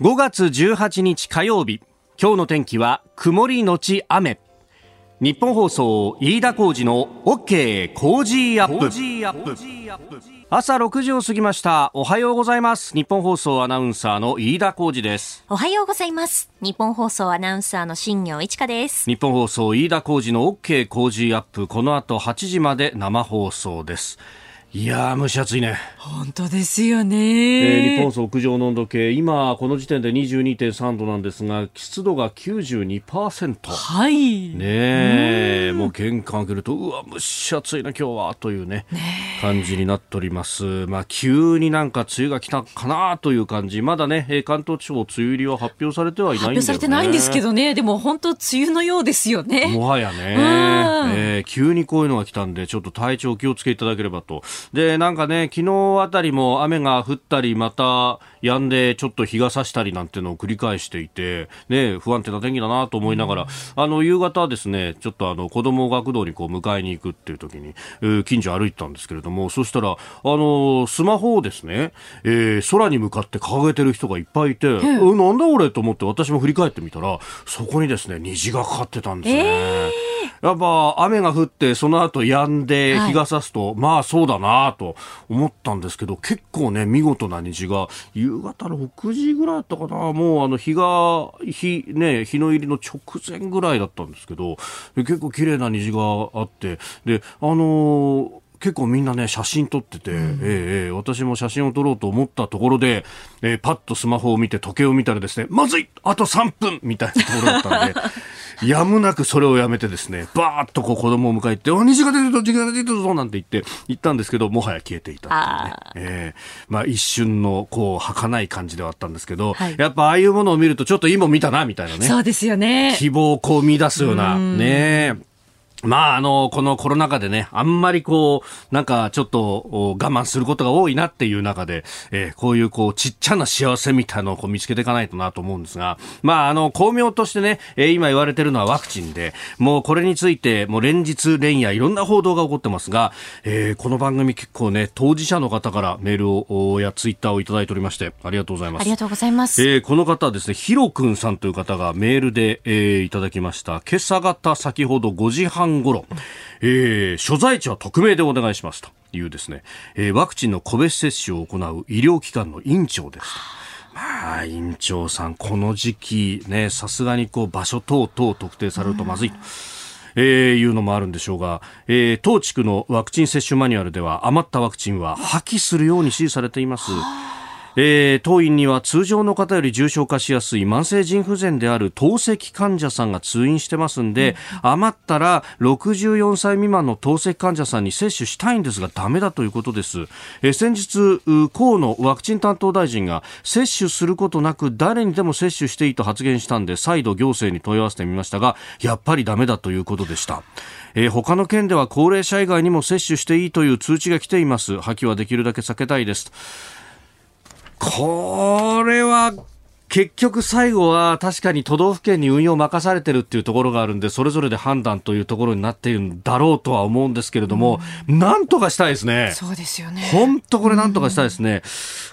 5月18日火曜日。今日の天気は曇りのち雨。日本放送飯田浩二の OK 工事アップ。朝6時を過ぎました。おはようございます。日本放送アナウンサーの飯田浩二です。おはようございます。日本放送アナウンサーの新業一華です。日本放送飯田浩二の OK 工事アップ。この後8時まで生放送ですいや蒸し暑いね。本当ですよね、えー、日本屋上の温度計、今、この時点で22.3度なんですが、湿度が92%。はい。ねえ、もう玄関開けると、うわ、蒸し暑いな、今日は、というね、ね感じになっております。まあ、急になんか梅雨が来たかなという感じ。まだね、関東地方、梅雨入りは発表されてはいないんだよね。発表されてないんですけどね、でも本当、梅雨のようですよね。もはやね、えー、急にこういうのが来たんで、ちょっと体調気をつけいただければと。で、なんかね、昨日あたりも雨が降ったり、また止んで、ちょっと日が差したりなんてのを繰り返していて、ね、不安定な天気だなと思いながら、あの、夕方ですね、ちょっとあの、子供を学童にこう迎えに行くっていう時に、えー、近所歩いてたんですけれども、そしたら、あの、スマホをですね、えー、空に向かって掲げてる人がいっぱいいて、うん、なんだ俺と思って私も振り返ってみたら、そこにですね、虹がかかってたんですね。えーやっぱ雨が降ってその後止んで日が差すと、はい、まあそうだなと思ったんですけど結構ね見事な虹が夕方6時ぐらいだったかな。もうあの日が日ね日の入りの直前ぐらいだったんですけど結構綺麗な虹があってであのー結構みんなね、写真撮ってて、うん、えー、私も写真を撮ろうと思ったところで、えー、パッとスマホを見て時計を見たらですね、まずいあと3分みたいなところだったんで、やむなくそれをやめてですね、バーッとこう子供を迎えて、お、虹が出てるぞ、虹が出てるぞ、なんて言って、言ったんですけど、もはや消えていたっていうね。えー、まあ一瞬の、こう、儚い感じではあったんですけど、はい、やっぱああいうものを見ると、ちょっといいもん見たな、みたいなね。そうですよね。希望をこう見出すような、ねまあ、あの、このコロナ禍でね、あんまりこう、なんかちょっと我慢することが多いなっていう中で、えー、こういうこう、ちっちゃな幸せみたいなのをこう見つけていかないとなと思うんですが、まあ、あの、巧妙としてね、えー、今言われてるのはワクチンで、もうこれについて、もう連日連夜いろんな報道が起こってますが、えー、この番組結構ね、当事者の方からメールを、やツイッターをいただいておりまして、ありがとうございます。ありがとうございます。えー、この方はですね、ヒロくんさんという方がメールで、えー、いただきました。今朝方先ほど5時半頃、えー、所在地は匿名でお願いしますというですね、えー、ワクチンの個別接種を行う医療機関の院長です。まあ、院長さん、この時期ね、さすがにこう場所等々特定されるとまずいと。えー、いうのもあるんでしょうが、えー、当地区のワクチン接種マニュアルでは余ったワクチンは破棄するように指示されています。えー、当院には通常の方より重症化しやすい慢性腎不全である透析患者さんが通院してますんで、うん、余ったら64歳未満の透析患者さんに接種したいんですがダメだということです、えー、先日河野ワクチン担当大臣が接種することなく誰にでも接種していいと発言したんで再度行政に問い合わせてみましたがやっぱりダメだということでした。えー、他の県では高齢者以外にも接種していいという通知が来ています。破棄はできるだけ避けたいですこれは結局最後は確かに都道府県に運用を任されてるっていうところがあるんで、それぞれで判断というところになっているんだろうとは思うんですけれども、うん、なんとかしたいですね。そうですよね。本当これなんとかしたいですね。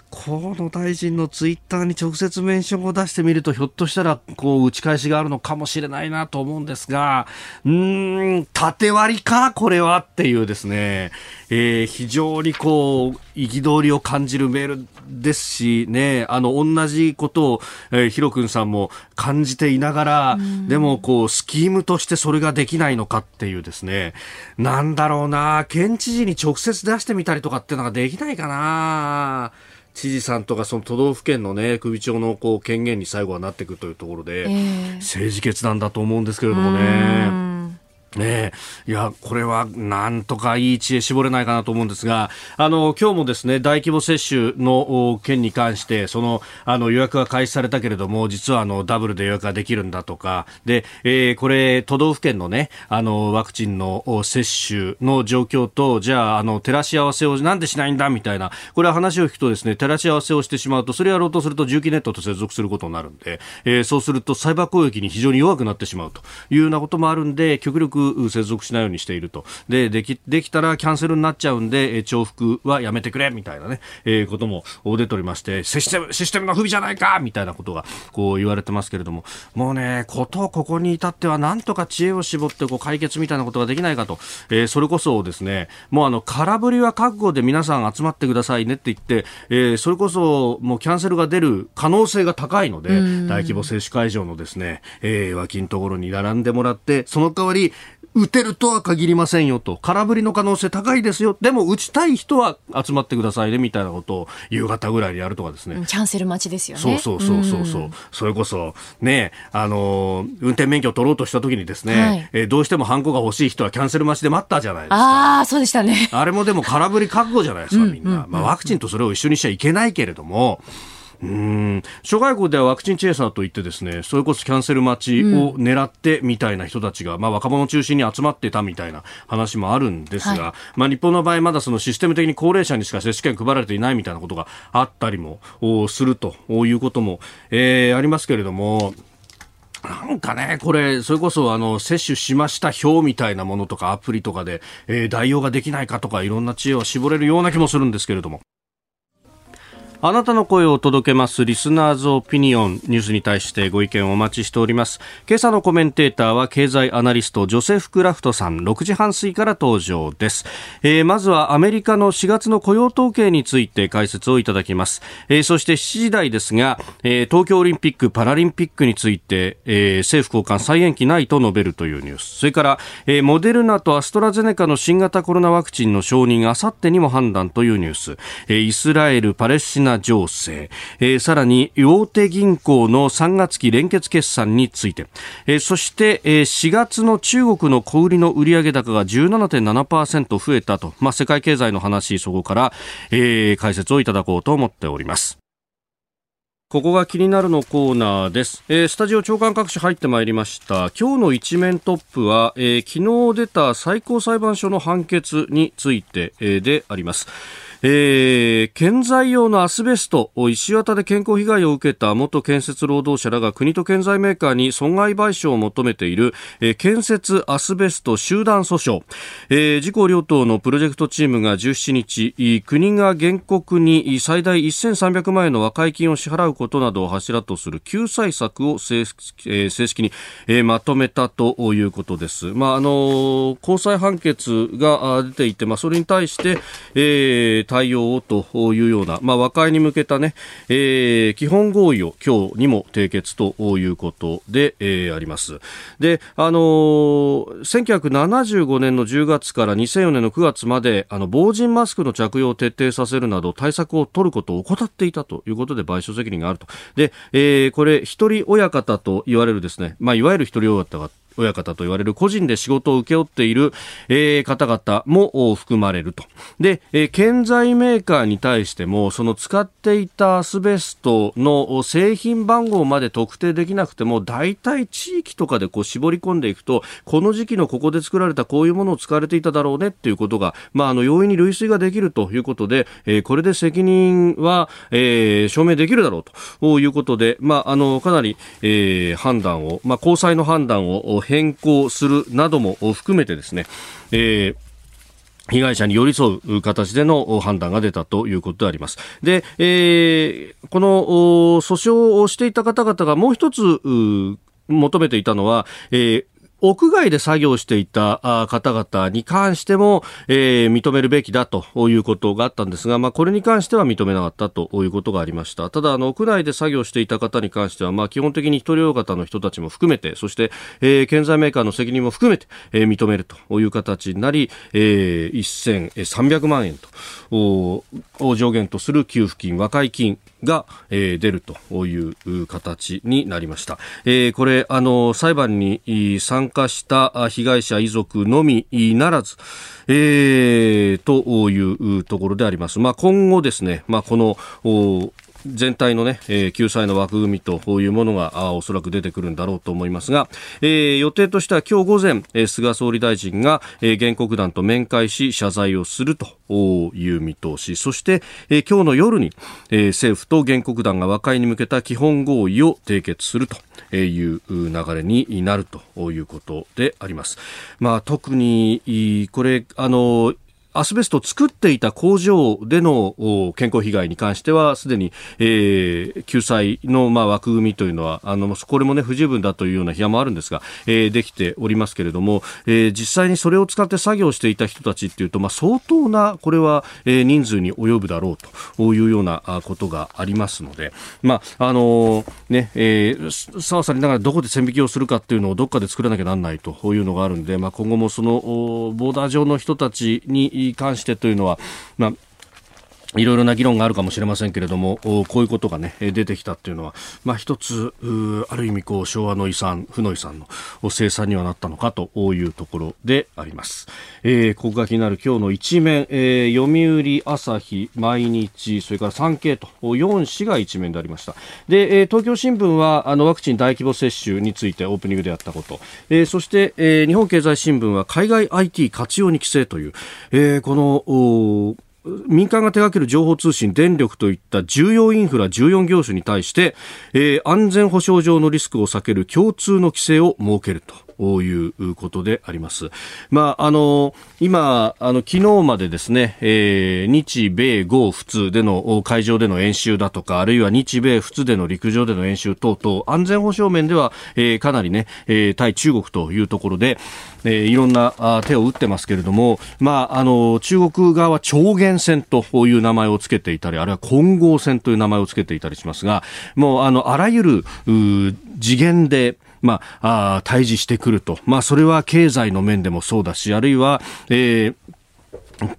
河野大臣のツイッターに直接メンションを出してみると、ひょっとしたら、こう、打ち返しがあるのかもしれないなと思うんですが、うん、縦割りか、これはっていうですね、えー、非常にこう、憤りを感じるメールですし、ね、あの、同じことを、えー、ヒロ君さんも感じていながら、でも、こう、スキームとしてそれができないのかっていうですね、なんだろうな、県知事に直接出してみたりとかっていうのができないかな。知事さんとかその都道府県のね首長のこう権限に最後はなっていくというところで、えー、政治決断だと思うんですけれどもね。ね。いや、これはなんとかいい知恵絞れないかなと思うんですが、あの、今日もですね、大規模接種の件に関して、その、あの、予約が開始されたけれども、実はあの、ダブルで予約ができるんだとか、で、えー、これ、都道府県のね、あの、ワクチンの接種の状況と、じゃあ、あの、照らし合わせをなんでしないんだみたいな、これは話を聞くとですね、照らし合わせをしてしまうと、それやろうとすると、重機ネットと接続することになるんで、えー、そうすると、サイバー攻撃に非常に弱くなってしまうというようなこともあるんで、極力く接続しないようにしていると。で、でき、できたらキャンセルになっちゃうんで、重複はやめてくれ、みたいなね、えー、ことも出ておりまして、システム、システムの不備じゃないか！みたいなことが、こう言われてますけれども、もうね、ことここに至っては、なんとか知恵を絞って、こう、解決みたいなことができないかと、えー、それこそですね、もうあの、空振りは覚悟で皆さん集まってくださいねって言って、えー、それこそ、もうキャンセルが出る可能性が高いので、大規模接種会場のですね、えー、脇のところに並んでもらって、その代わり、打てるとは限りませんよと、空振りの可能性高いですよ、でも打ちたい人は集まってくださいねみたいなことを夕方ぐらいにやるとかですね。キャンセル待ちですよね。そうそうそうそうそう。うそれこそ、ね、あの、運転免許を取ろうとした時にですね、はい、えー、どうしてもハンコが欲しい人はキャンセル待ちで待ったじゃないですか。ああ、そうでしたね。あれもでも空振り覚悟じゃないですか、みんな。まあワクチンとそれを一緒にしちゃいけないけれども、うん諸外国ではワクチンチェイサーといってですねそれこそキャンセル待ちを狙ってみたいな人たちが、うん、まあ、若者中心に集まってたみたいな話もあるんですが、はい、まあ、日本の場合まだそのシステム的に高齢者にしか接種券配られていないみたいなことがあったりもするということも、えー、ありますけれどもなんかね、これ、それこそ、あの、接種しました表みたいなものとかアプリとかで、えー、代用ができないかとか、いろんな知恵を絞れるような気もするんですけれども。あなたの声を届けますリスナーズオピニオンニュースに対してご意見をお待ちしております。今朝のコメンテーターは経済アナリストジョセフ・クラフトさん6時半過ぎから登場です、えー、まずはアメリカの4月の雇用統計について解説をいただきます、えー、そして7時台ですが、えー、東京オリンピック・パラリンピックについて、え政府高官再延期ないと述べるというニュース。それから、えモデルナとアストラゼネカの新型コロナワクチンの承認あさってにも判断というニュース、えイスラエル・パレスチナナ情勢、えー、さらに大手銀行の3月期連結決算について、えー、そして、えー、4月の中国の小売の売上高が17.7%増えたと、まあ、世界経済の話そこから、えー、解説をいただこうと思っております。ここが気になるのコーナーです、えー、スタジオ長官各紙入ってまいりました。今日の一面トップは、えー、昨日出た最高裁判所の判決について、えー、であります。えー、建材用のアスベストを石綿で健康被害を受けた元建設労働者らが国と建材メーカーに損害賠償を求めている、えー、建設アスベスト集団訴訟、えー、自公両党のプロジェクトチームが17日国が原告に最大1300万円の和解金を支払うことなどを柱とする救済策を正,、え、正式に、え、まとめたということです。まああの高裁判決が出ていて、まあ、それに対して、えー対応をというような、まあ、和解に向けたね、えー、基本合意を今日にも締結ということで、えー、あります。で、あのー、1975年の10月から2004年の9月まで、あの、防塵マスクの着用を徹底させるなど対策を取ることを怠っていたということで賠償責任があると。で、えー、これ、一人親方と言われるですね、まあ、いわゆる一人親方親方と言われる個人で仕事を請け負っている、えー、方々も含まれると。で、えー、建材メーカーに対しても、その使っていたアスベストの製品番号まで特定できなくても、大体地域とかでこう絞り込んでいくと、この時期のここで作られたこういうものを使われていただろうねっていうことが、まあ、あの、容易に類推ができるということで、えー、これで責任は、えー、証明できるだろうということで、まあ、あの、かなり、えー、判断を、まあ、高裁の判断を変更するなども含めてですね、えー被害者に寄り添う形での判断が出たということであります。で、えー、この訴訟をしていた方々がもう一つ求めていたのは、えー、屋外で作業していた方々に関しても、えー、認めるべきだということがあったんですが、まあ、これに関しては認めなかったということがありました。ただ、あの、屋内で作業していた方に関しては、まあ、基本的に一人大型の人たちも含めて、そして、えー、建材メーカーの責任も含めて、えー、認めるという形になり、えー、1300万円と、を上限とする給付金、和解金が、えー、出るという形になりました。えー、これ、あの、裁判に参加した被害者遺族のみならず、えー、というところであります。まあ、今後ですね、まあ、この、全体のね、えー、救済の枠組みというものがあおそらく出てくるんだろうと思いますが、えー、予定としては今日午前、えー、菅総理大臣が、えー、原告団と面会し謝罪をするという見通しそして、えー、今日の夜に、えー、政府と原告団が和解に向けた基本合意を締結するという流れになるということであります。まあ、特にこれあのアスベストを作っていた工場での健康被害に関しては、すでに、えー、救済の、まあ、枠組みというのは、あの、これもね、不十分だというような批判もあるんですが、えー、できておりますけれども、えー、実際にそれを使って作業していた人たちっていうと、まあ、相当な、これは、えー、人数に及ぶだろうというようなことがありますので、まあ、あのー、ね、えー、さわさりながらどこで線引きをするかっていうのをどっかで作らなきゃなんないというのがあるんで、まあ、今後もその、ボーダー上の人たちにに関してというのは、まあいろいろな議論があるかもしれませんけれども、こういうことがね、出てきたっていうのは、まあ一つ、ある意味こう、昭和の遺産、負の遺産の生産にはなったのかというところであります。えー、ここが気になる今日の一面、えー、読売、朝日、毎日、それから産経と、4紙が一面でありました。で、えー、東京新聞は、あの、ワクチン大規模接種についてオープニングでやったこと、えー、そして、えー、日本経済新聞は海外 IT 活用に規制という、えー、この、民間が手掛ける情報通信、電力といった重要インフラ14業種に対して、えー、安全保障上のリスクを避ける共通の規制を設けると。ういうことであります。まあ、あの、今、あの、昨日までですね、えー、日米豪仏での海上での演習だとか、あるいは日米仏での陸上での演習等々、安全保障面では、えー、かなりね、えー、対中国というところで、えー、いろんなあ手を打ってますけれども、まあ、あの、中国側は超限戦という名前をつけていたり、あるいは混合戦という名前をつけていたりしますが、もう、あの、あらゆる、次元で、まあ、あ対峙してくると。まあ、それは経済の面でもそうだし、あるいは、えー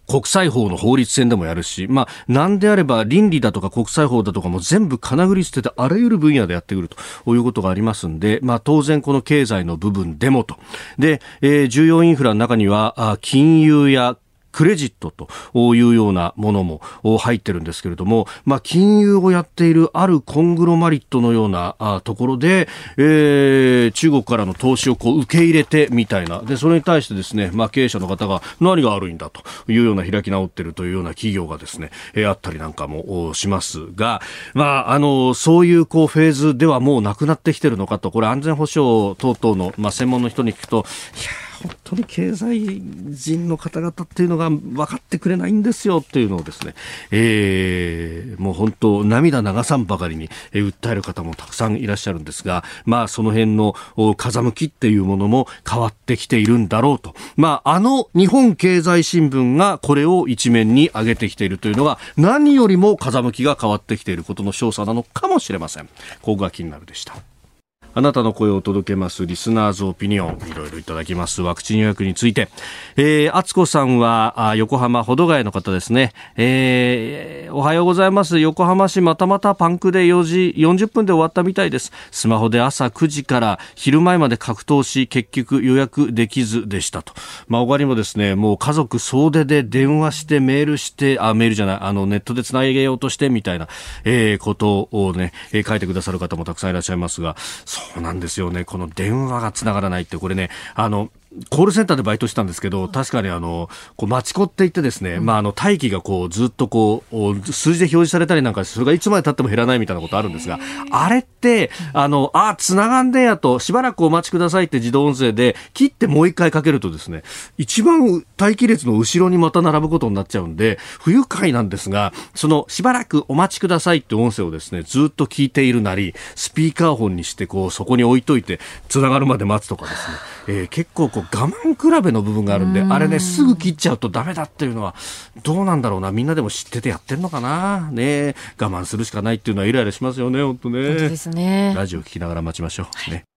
国際法の法律戦でもやるし、まあ、なんであれば倫理だとか国際法だとかも全部金繰り捨ててあらゆる分野でやってくるということがありますんで、まあ、当然この経済の部分でもと。で、えー、重要インフラの中には、金融やクレジットというようなものも入ってるんですけれども、まあ、金融をやっているあるコングロマリットのようなところで、えー、中国からの投資をこう受け入れてみたいな、で、それに対してですね、まあ、経営者の方が何が悪いんだというような開き直ってるというような企業がですね、えー、あったりなんかもしますが、まあ、あの、そういうこうフェーズではもうなくなってきてるのかと、これ安全保障等々の、まあ、専門の人に聞くと、いや本当に経済人の方々っていうのが分かってくれないんですよっていうのをですね、えー、もう本当涙流さんばかりに、訴える方もたくさんいらっしゃるんですが、まあその辺の風向きっていうものも変わってきているんだろうと。まああの日本経済新聞がこれを一面に上げてきているというのが何よりも風向きが変わってきていることの証左なのかもしれません。ここが気になるでした。あなたの声を届けますリスナーズオピニオンいろいろいただきます。ワクチン予約について、えー、敦子さんはあ横浜保土ヶ谷の方ですね、えー、おはようございます。横浜市またまたパンクで4時40分で終わったみたいです。スマホで朝9時から昼前まで格闘し結局予約できずでしたと。まあ他にもですねもう家族総出で電話してメールしてあメールじゃないあのネットでつなげようとしてみたいな、えー、ことをね、え、書いてくださる方もたくさんいらっしゃいますがそうなんですよね。この電話が繋がらないって、これね、あの、コールセンターでバイトしたんですけど、確かにあの、こう、待ち子って言ってですね、うん、まあ、あの、待機がこう、ずっとこう、数字で表示されたりなんかそれがいつまで経っても減らないみたいなことあるんですが、あれって、あの、あ、繋がんねやと、しばらくお待ちくださいって自動音声で、切ってもう一回かけるとですね、一番待機列の後ろにまた並ぶことになっちゃうんで、不愉快なんですが、その、しばらくお待ちくださいって音声をですね、ずっと聞いているなり、スピーカーフォンにして、こう、そこに置いといて、繋がるまで待つとかですね、えー、結構こう、我慢比べの部分があるんで、あれね、すぐ切っちゃうとダメだっていうのは、どうなんだろうな。みんなでも知っててやってんのかな？ね我慢するしかないっていうのはイライラしますよね、本当ね。本当ですね。ラジオ聞きながら待ちましょう。ね。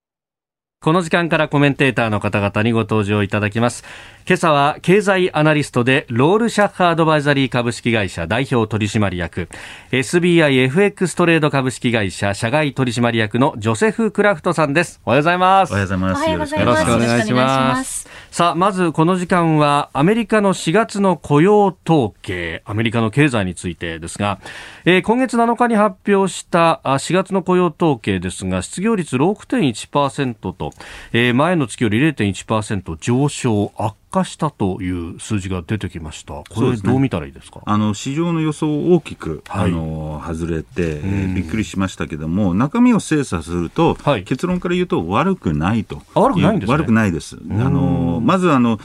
この時間からコメンテーターの方々にご登場いただきます。今朝は経済アナリストでロールシャッハードバイザリー株式会社代表取締役 SBIFX トレード株式会社社外取締役のジョセフ・クラフトさんです。おはようございます。おはようございます。よろしくお願いします。さあ、まずこの時間はアメリカの4月の雇用統計、アメリカの経済についてですが、えー、今月7日に発表した4月の雇用統計ですが、失業率6.1%と、えー、前の月より0.1%上昇、悪化したという数字が出てきました。これどう見たらいいですか？すね、あの市場の予想を大きく、はい、あの外れて、えー、びっくりしましたけども、中身を精査すると、はい、結論から言うと悪くないと。悪くないんです、ね、悪くないです。あのまずあの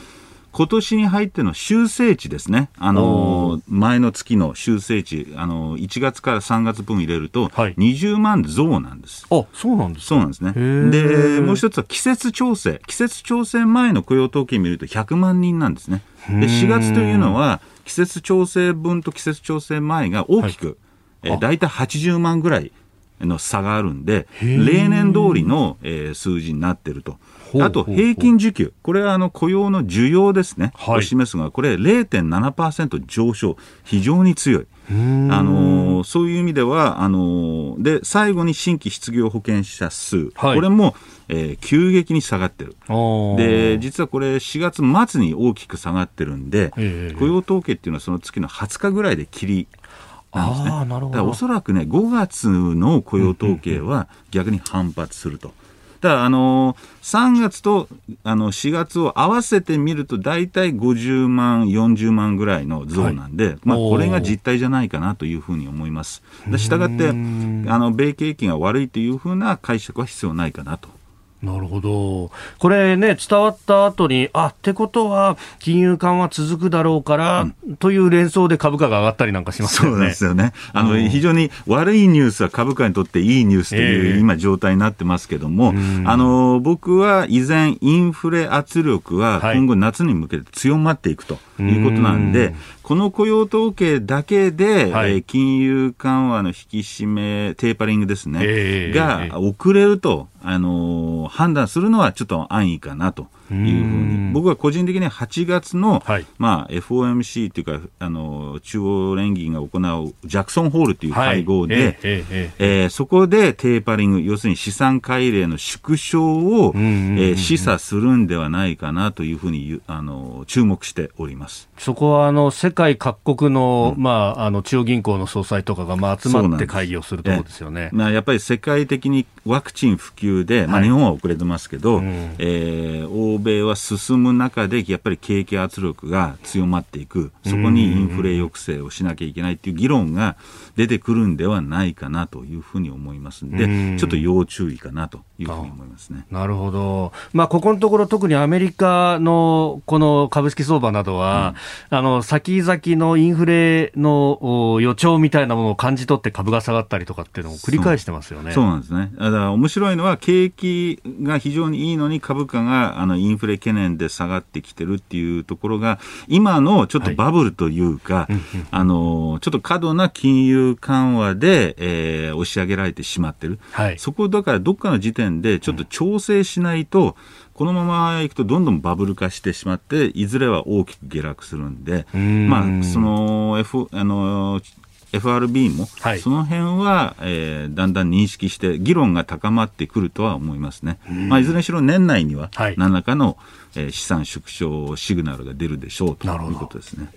今年に入っての修正値ですね、あの前の月の修正値、あの1月から3月分入れると、20万増なんです。あそうなんですそうなんですね。で、もう一つは季節調整、季節調整前の雇用統計見ると100万人なんですね。で4月というのは、季節調整分と季節調整前が大きく、はい、え大体80万ぐらいの差があるんで、例年通りの、えー、数字になってると。あと平均需給、これはあの雇用の需要ですね、はい、を示すが、これ0.7%上昇、非常に強い。あのそういう意味ではあので最後に新規失業保険者数、はい、これも、えー、急激に下がってる。で実はこれ4月末に大きく下がってるんで、えー、雇用統計っていうのはその月の20日ぐらいで切りなんですね。だからおそらくね5月の雇用統計は逆に反発すると。ただ、あの3月とあの4月を合わせてみると、大体50万、40万ぐらいの増なんで、はい、まあ、これが実態じゃないかなというふうに思います。したがって、あの米景気が悪いというふうな解釈は必要ないかなと。なるほど。これね、伝わった後に、あ、ってことは、金融緩和続くだろうから、うん、という連想で株価が上がったりなんかしますよね。そうですよね。あの、うん、非常に悪いニュースは株価にとっていいニュースという、今状態になってますけども、えー、あの、僕は依然、インフレ圧力は今後夏に向けて強まっていくということなんで、この雇用統計だけで、はい、えー、金融緩和の引き締め、テーパリングですね、えー、が遅れると、あのー、判断するのはちょっと安易かなと。いうふうに、僕は個人的に8月の、はい、まあ、FOMC というか、あの中央連銀が行うジャクソンホールという会合で、はい、えええー、そこでテーパリング、要するに資産改例の縮小を、えー、示唆するんではないかなというふうにあの注目しております。そこはあの世界各国の,、まあ、あの中央銀行の総裁とかが、まあ、集まって会議をするところですよね。まあ、やっぱり世界的にワクチン普及で、まあ、日本は遅れてますけど、はい、えー、欧米は進む中で、やっぱり景気圧力が強まっていく、そこにインフレ抑制をしなきゃいけないっていう議論が出てくるんではないかなというふうに思いますんで、ちょっと要注意かなというふうに思いますね。なるほど。まあ、ここのところ、特にアメリカのこの株式相場などは、うん、あの、先々のインフレの予兆みたいなものを感じ取って株が下がったりとかっていうのを繰り返してますよね。そうなんですね。だから面白いのは、景気が非常にいいのに株価があのインフレ懸念で下がってきてるっていうところが、今のちょっとバブルというか、はい、あの、ちょっと過度な金融緩和で、えー、押し上げられてしまってる。はい、そこだからどっかの時点でちょっと調整しないと、うんこのままいくとどんどんバブル化してしまって、いずれは大きく下落するんで、ん。まあ、その、F、あの、FRB も、その辺は、えー、だんだん認識して、議論が高まってくるとは思いますね。まあ、いずれにしろ年内には、何らかの、えー、資産縮小シグナルが出るでしょうということですね。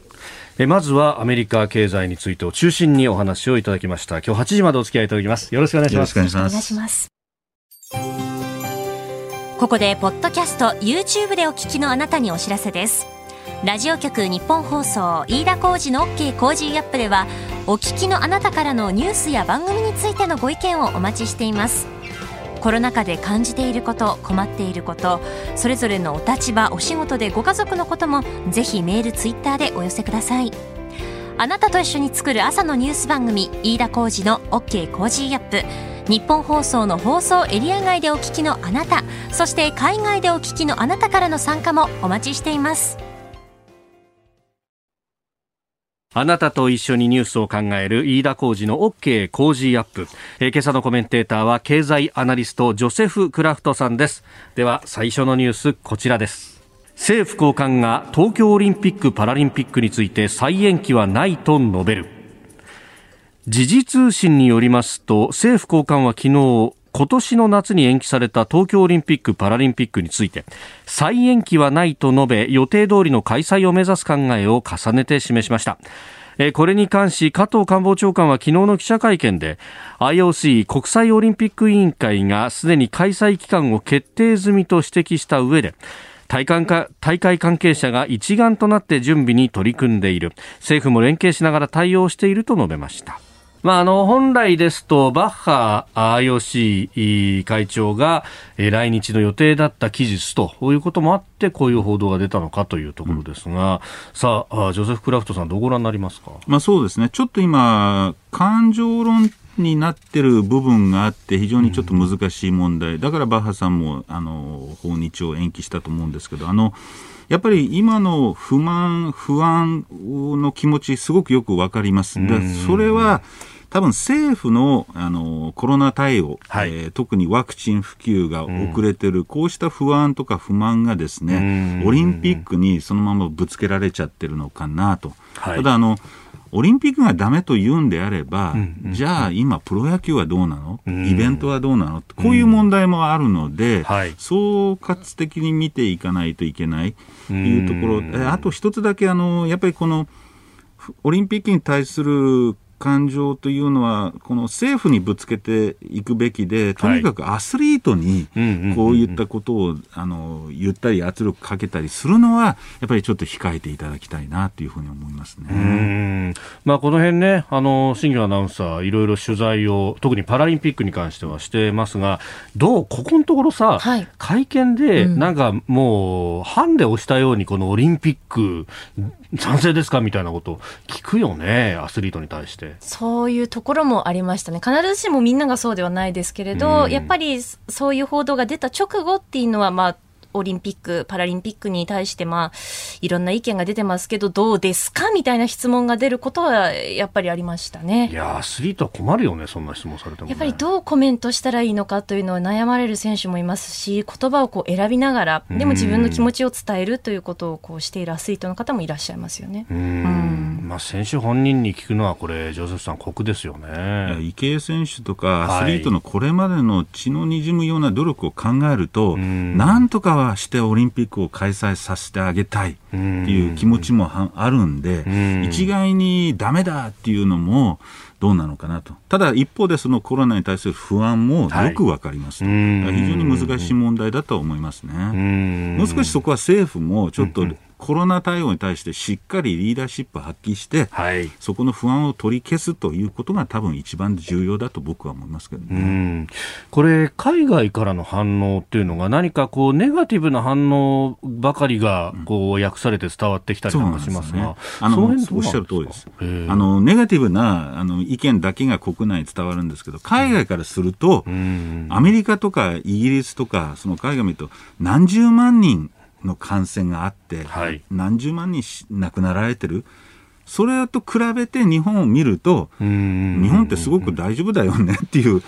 えまずはアメリカ経済についてを中心にお話をいただきました。今日8時までお付き合いいただきます。よろしくお願いします。よろしくお願いしますここでポッドキャスト YouTube でお聞きのあなたにお知らせです。ラジオ局日本放送飯田浩司の OK コージーアップではお聞きのあなたからのニュースや番組についてのご意見をお待ちしています。コロナ禍で感じていること困っていることそれぞれのお立場お仕事でご家族のこともぜひメールツイッターでお寄せください。あなたと一緒に作る朝のニュース番組飯田浩司の OK コージーアップ。日本放送の放送エリア外でお聞きのあなたそして海外でお聞きのあなたからの参加もお待ちしています。あなたと一緒にニュースを考える飯田浩二の OK 工事アップ、えー、今朝のコメンテーターは経済アナリストジョセフ・クラフトさんです。では最初のニュースこちらです。政府高官が東京オリンピック・パラリンピックについて再延期はないと述べる。時事通信によりますと政府高官は昨日今年の夏に延期された東京オリンピック・パラリンピックについて再延期はないと述べ予定通りの開催を目指す考えを重ねて示しました。これに関し加藤官房長官は昨日の記者会見で IOC 国際オリンピック委員会がすでに開催期間を決定済みと指摘した上で大会大会関係者が一丸となって準備に取り組んでいる。政府も連携しながら対応していると述べました。まあ、あの本来ですとバッハ IOC 会長が来日の予定だった期日ということもあってこういう報道が出たのかというところですが、うん、さあジョセフ・クラフトさんどうご覧になりますか、まあ、そうですね。ちょっと今感情論になってる部分があって非常にちょっと難しい問題、うん、だからバッハさんもあの訪日を延期したと思うんですけどあのやっぱり今の不満、不安の気持ち、すごくよくわかります。でそれは多分政府のあのコロナ対応、はい、えー、特にワクチン普及が遅れてる、うん、こうした不安とか不満がですね、オリンピックにそのままぶつけられちゃってるのかなと。はい、ただあのオリンピックがダメと言うんであれば、うんうん、じゃあ今、プロ野球はどうなの、うん、イベントはどうなの？こういう問題もあるので、はい、総括的に見ていかないといけないというところ、あと一つだけあの、やっぱりこのオリンピックに対する感情というのは、この政府にぶつけていくべきで、とにかくアスリートにこういったことをあの言ったり、圧力かけたりするのは、やっぱりちょっと控えていただきたいなというふうに思いますね。まあ、この辺ね、あの新庄アナウンサー、いろいろ取材を、特にパラリンピックに関してはしてますが、どう、ここのところさ、はい、会見で、なんかもう、ハンデをしたように、このオリンピック、賛成ですか？みたいなこと聞くよね、アスリートに対して。そういうところもありましたね。必ずしもみんながそうではないですけれど、やっぱりそういう報道が出た直後っていうのは、まあ、オリンピック、パラリンピックに対して、まあ、いろんな意見が出てますけど、どうですかみたいな質問が出ることは、やっぱりありましたね。いやアスリートは困るよね、そんな質問されても、ね、やっぱりどうコメントしたらいいのかというのは悩まれる選手もいますし、言葉をこう選びながら、でも自分の気持ちを伝えるということをこうしているアスリートの方もいらっしゃいますよね。うん。まあ、選手本人に聞くのは、これ、ジョセフさん、酷ですよね。池江選手とか、アスリートのこれまでの血のにじむような努力を考えると、なんとかはしてオリンピックを開催させてあげたいっていう気持ちもあるんで、一概にダメだっていうのも、どうなのかなと。ただ一方でそのコロナに対する不安もよくわかりますと、はい、非常に難しい問題だと思いますね。もう少しそこは政府もちょっとコロナ対応に対してしっかりリーダーシップを発揮して、はい、そこの不安を取り消すということが多分一番重要だと僕は思いますけどね。これ、海外からの反応っていうのが何かこう、ネガティブな反応ばかりがこう訳されて伝わってきたりなんかしますが、ね、あのおっしゃる通りです。あのネガティブなあの意見だけが国内に伝わるんですけど、海外からすると、うん、アメリカとかイギリスとか、その海外見ると何十万人の感染があって、はい、何十万人亡くなられてる。それと比べて日本を見ると、日本ってすごく大丈夫だよねっていう、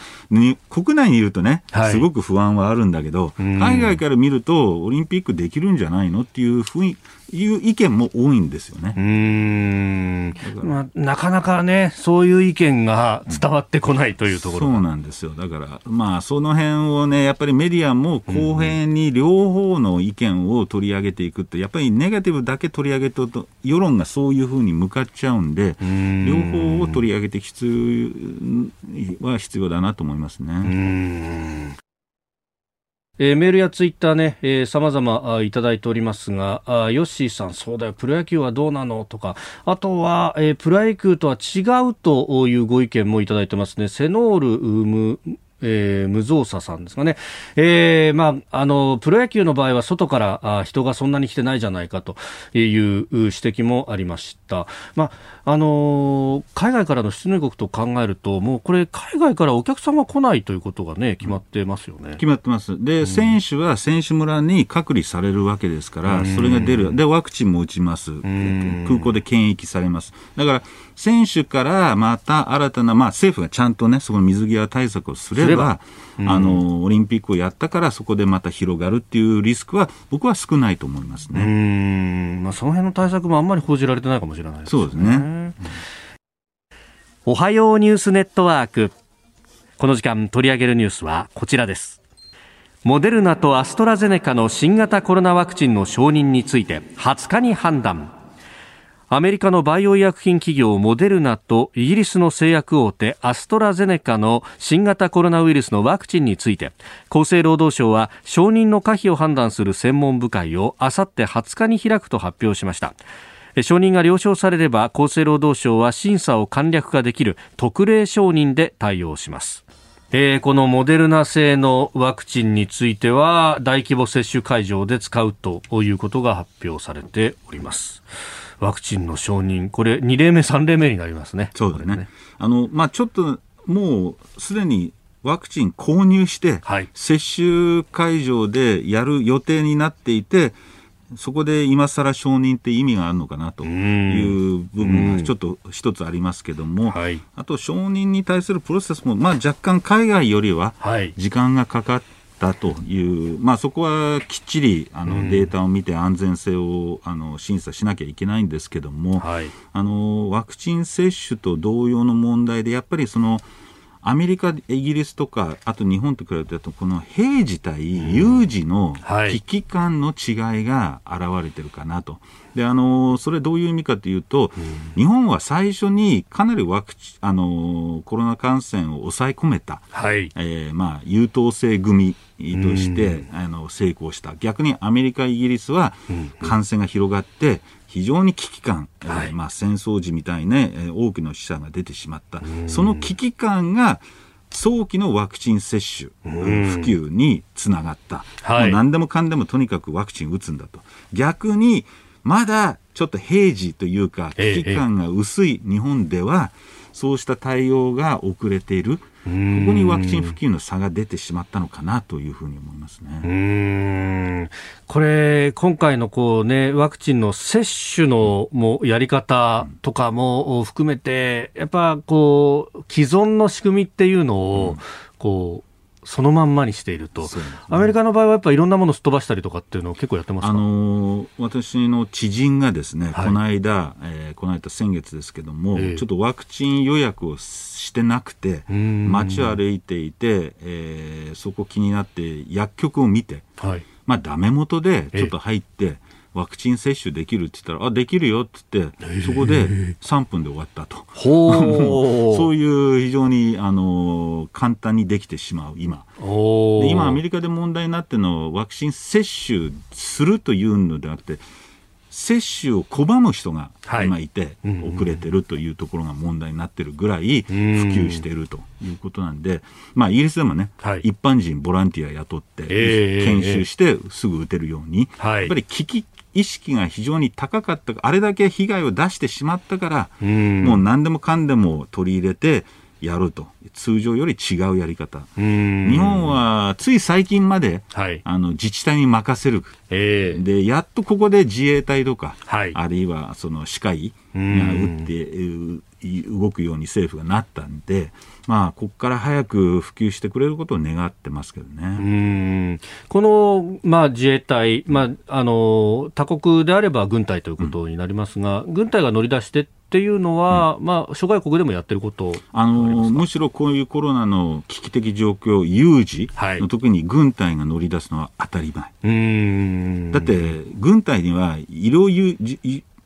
国内にいるとね、すごく不安はあるんだけど、海外から見ると、オリンピックできるんじゃないの？っていう雰囲いう意見も多いんですよね。うんまあ、なかなかね、そういう意見が伝わってこないというところ、うん、そうなんですよ。だから、まあ、その辺をね、やっぱりメディアも公平に両方の意見を取り上げていくって、やっぱりネガティブだけ取り上げると、世論がそういうふうに向かっちゃうんで、両方を取り上げて必要は必要だなと思いますね。えー、メールやツイッターね、えー、様々いただいておりますが、あヨッシーさん、そうだよ、プロ野球はどうなの？とか、あとは、えー、プロ野球とは違うというご意見もいただいてますね。セノールムえー、無造作さんですかね、えーまあ、あのプロ野球の場合は外からあ人がそんなに来てないじゃないかという指摘もありました、まああの海外からの出入国と考えるともうこれ海外からお客さんは来ないということが、ね、決まってますよね。決まってます。で、うん、選手は選手村に隔離されるわけですから、それが出る。でワクチンも打ちます、空港で検疫されます。だから選手からまた新たな、まあ、政府がちゃんとね、その水際対策をすれば、うん、あの、オリンピックをやったからそこでまた広がるっていうリスクは、僕は少ないと思いますね。うん。まあ、その辺の対策もあんまり報じられてないかもしれないですね。そうですね。おはようニュースネットワーク。この時間取り上げるニュースはこちらですモデルナとアストラゼネカの新型コロナワクチンの承認について20日に判断アメリカのバイオ医薬品企業モデルナとイギリスの製薬大手アストラゼネカの新型コロナウイルスのワクチンについて厚生労働省は承認の可否を判断する専門部会をあさって20日に開くと発表しました承認が了承されれば厚生労働省は審査を簡略化できる特例承認で対応しますえー、このモデルナ製のワクチンについては大規模接種会場で使うということが発表されております。ワクチンの承認、これ2例目、3例目になりますね。そうですね。ね。あの、まあちょっともうすでにワクチン購入して、はい、接種会場でやる予定になっていて、そこで今更承認って意味があるのかなという部分がちょっと一つありますけども、はい、あと承認に対するプロセスも、まあ、若干海外よりは時間がかかったという、まあ、そこはきっちりあのデータを見て安全性をあの審査しなきゃいけないんですけども、はい、あのワクチン接種と同様の問題でやっぱりそのアメリカ、イギリスとか、あと日本と比べてと、この平時対有事の危機感の違いが現れてるかなと。で、あの、それどういう意味かというと、日本は最初にかなりワクチン、あの、コロナ感染を抑え込めた、はい、えー、まあ、優等生組として、あの、成功した。逆にアメリカ、イギリスは感染が広がって、非常に危機感、はい、まあ、戦争時みたいね、多くの死者が出てしまった、その危機感が早期のワクチン接種、普及につながった、はい、何でもかんでもとにかくワクチン打つんだと、逆にまだちょっと平時というか、危機感が薄い日本では、そうした対応が遅れている。ここにワクチン普及の差が出てしまったのかなというふうに思いますね。これ、今回のこう、ね、ワクチンの接種のもやり方とかも含めて、やっぱこう既存の仕組みっていうのをこうそのまんまにしていると、ね、アメリカの場合はやっぱりいろんなものをすっ飛ばしたりとかっていうのを結構やってますあのー、私の知人がですね、はい、この間、えー、この間先月ですけども、えー、ちょっとワクチン予約をしてなくて、街を歩いていて、えー、そこ気になって薬局を見て、はい、まあダメ元でちょっと入って、えーワクチン接種できるって言ったら、あ、できるよって言って、そこで3分で終わったと。そういう非常に、あの、簡単にできてしまう、今。で今、アメリカで問題になっているのは、ワクチン接種するというのではなくて、接種を拒む人が今いて、遅れてるというところが問題になってるぐらい普及しているということなんで、まあ、イギリスでもね、はい、一般人ボランティア雇って、研修してすぐ打てるように、やっぱり危機意識が非常に高かった、あれだけ被害を出してしまったから、もう何でもかんでも取り入れて、やると、通常より違うやり方、日本はつい最近まで、はい、あの自治体に任せる、えー、でやっとここで自衛隊とか、はい、あるいはその歯科医が打って動くように政府がなったんで、まあ、ここから早く普及してくれることを願ってますけどね。この、まあ、自衛隊、まあ、あの他国であれば軍隊ということになりますが、うん、軍隊が乗り出してっていうのは、うん、まあ、諸外国でもやってることあのむしろこういうコロナの危機的状況、有事の時に軍隊が乗り出すのは当たり前。だって、軍隊には医療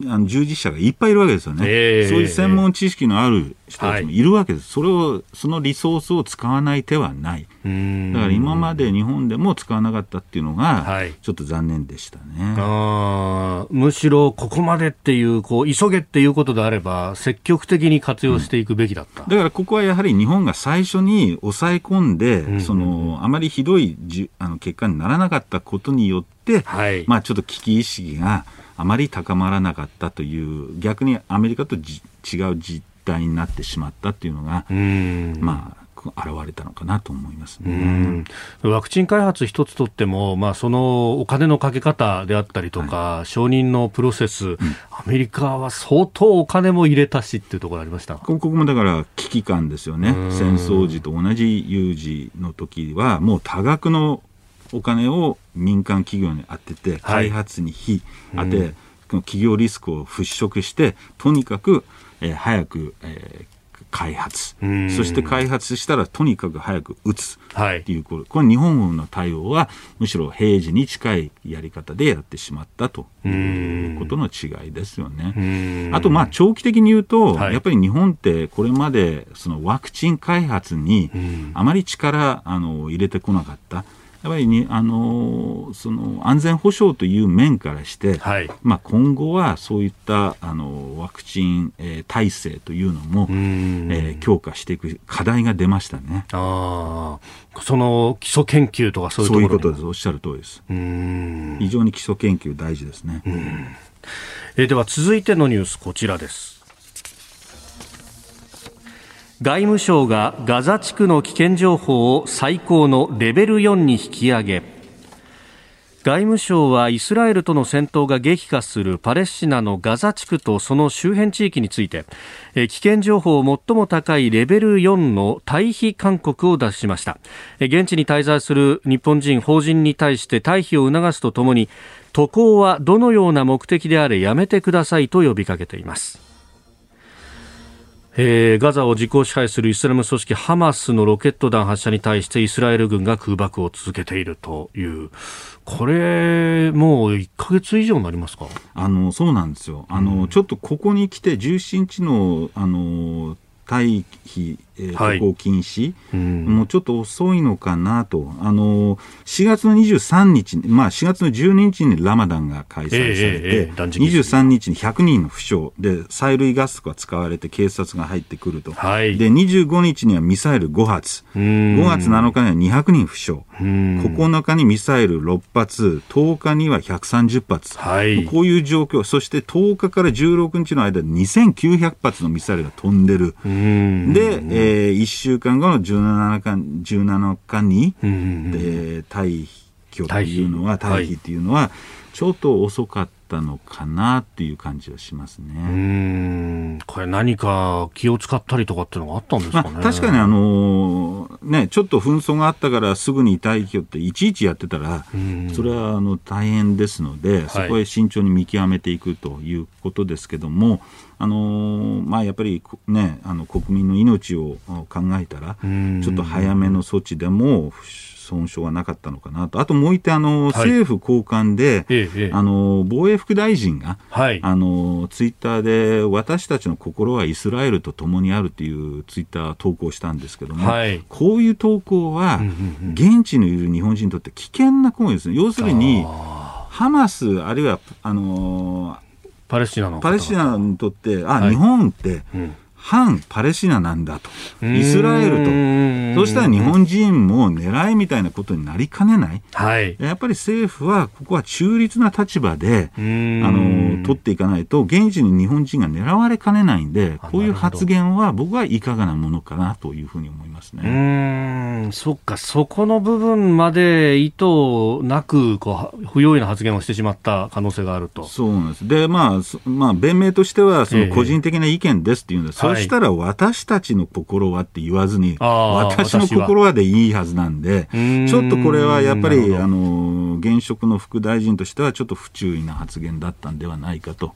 あの従事者がいっぱいいるわけですよね、えー、そういう専門知識のある人たちもい。るわけです、それをそのリソースを使わない手はない、だから今まで日本でも使わなかったっていうのが、ちょっと残念でしたね、はい、むしろここまでっていうこう、急げっていうことであれば、積極的に活用していくべきだった、うん、だからここはやはり日本が最初に抑え込んで、うん、そのあまりひどいじあの結果にならなかったことによって、はい、まあ、ちょっと危機意識が。あまり高まらなかったという逆にアメリカと違う実態になってしまったというのが、まあ現れたのかなと思いますね。ワクチン開発一つとっても、まあ、そのお金のかけ方であったりとか、はい、承認のプロセス、うん、アメリカは相当お金も入れたしっていうところありました。ここもだから危機感ですよね、戦争時と同じ有事の時は、もう多額のお金を民間企業に当てて、開発に費当て、この企業リスクを払拭して、とにかく、えー、早く、えー、開発、そして開発したらとにかく早く撃つ。はい。っていうこれこれ日本軍の対応はむしろ平時に近いやり方でやってしまったということの違いですよね。あとまあ長期的に言うと、はい。やっぱり日本ってこれまでそのワクチン開発にあまり力あの入れてこなかった。やっぱりにあのその安全保障という面からして、はいまあ、今後はそういったあのワクチン、えー体制というのも、んえー強化していく課題が出ましたね。ああ、その基礎研究とかそういうそういうことです。おっしゃる通りです。うん非常に基礎研究大事ですね。えーでは続いてのニュースこちらです外務省がガザ地区の危険情報を最高のレベル4に引き上げ外務省はイスラエルとの戦闘が激化するパレスチナのガザ地区とその周辺地域について危険情報を最も高いレベル4の退避勧告を出しました。現地に滞在する日本人法人に対して退避を促すとともに渡航はどのような目的であれやめてくださいと呼びかけています。えーガザを実効支配するイスラム組織ハマスのロケット弾発射に対してイスラエル軍が空爆を続けているというこれもう1ヶ月以上になりますか？あのそうなんですよ。あの、ちょっとここに来て17日のあの退避、えーはい。渡航禁止、うん。もうちょっと遅いのかなと、あの4月の23日に、まあ、4月の12日にラマダンが開催されえええええて、え断食です23日に100人の負傷。で、催涙ガスが使われて警察が入ってくると、はい。で25日にはミサイル5発、うん。5月7日には200人負傷、うん。9日にミサイル6発、10日には130発。はい。こういう状況、そして10日から16日の間で2900発のミサイルが飛んでる。うん。で、えー1週間後の17日 ,17 日に、うんえー退去というのは、退避。はい退避というのは、ちょっと遅かったのかなっていう感じはしますうね。ん。これ何か気を使ったりとかっていうのがあったんですかね、まあ、確かにあのーね、ちょっと紛争があったからすぐに退去っていちいちやってたら、ん。それはあの大変ですので、そこへ慎重に見極めていくということですけども、あのーまあ、やっぱり、ね、あの国民の命を考えたら、ん。ちょっと早めの措置でも損傷はなかったのかなと、あともう一点、あのはい。政府高官で、ええええ。あの防衛副大臣が、はい。あのツイッターで私たちの心はイスラエルと共にあるというツイッター投稿したんですけども、はい。こういう投稿はん現地にいる日本人にとって危険な行為ですね。要するにハマスあるいはあのパレスチナのパレスチナにとってあ、はい。日本ってうん反パレスチナなんだと。うん。イスラエルと。そしたら日うん本人も狙いみたいなことになりかねない。はい。やっぱり政府はここは中立な立場で、ああの取っていかないと、現地に日本人が狙われかねないんで、あこういう発言は僕はいかがなものかなというふうに思いますうね。ーん。そっか、そこの部分まで意図なくこう不用意な発言をしてしまった可能性があると。そうなんです。で、まあ、そまあ、弁明としては、そええ。の個人的な意見ですっていうので、はいそしたら私たちの心はって言わずに、私の心はでいいはずなんで、ちょっとこれはやっぱり、あの、現職の副大臣としては、ちょっと不注意な発言だったんではないかと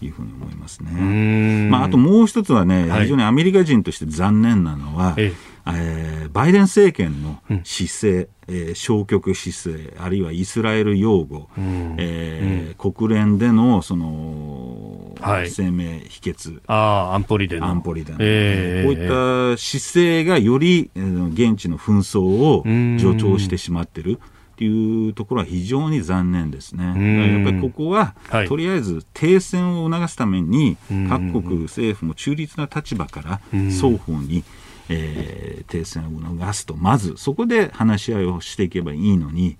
いうふうに思いますね。まあ、あともう一つはね、はい。非常にアメリカ人として残念なのは、ええーバイデン政権の姿勢、えー消極姿勢、あるいはイスラエル擁護、ん。えー国連でのその、はい。声明否決、ああ、安保理での。安保理での、ええこういった姿勢がより、えー現地の紛争をん。助長してしまっている。っていうところは非常に残念ですね。やっぱりここは、はい。とりあえず停戦を促すためにん、各国政府も中立な立場から双方に、えー停戦を促すと、まずそこで話し合いをしていけばいいのに、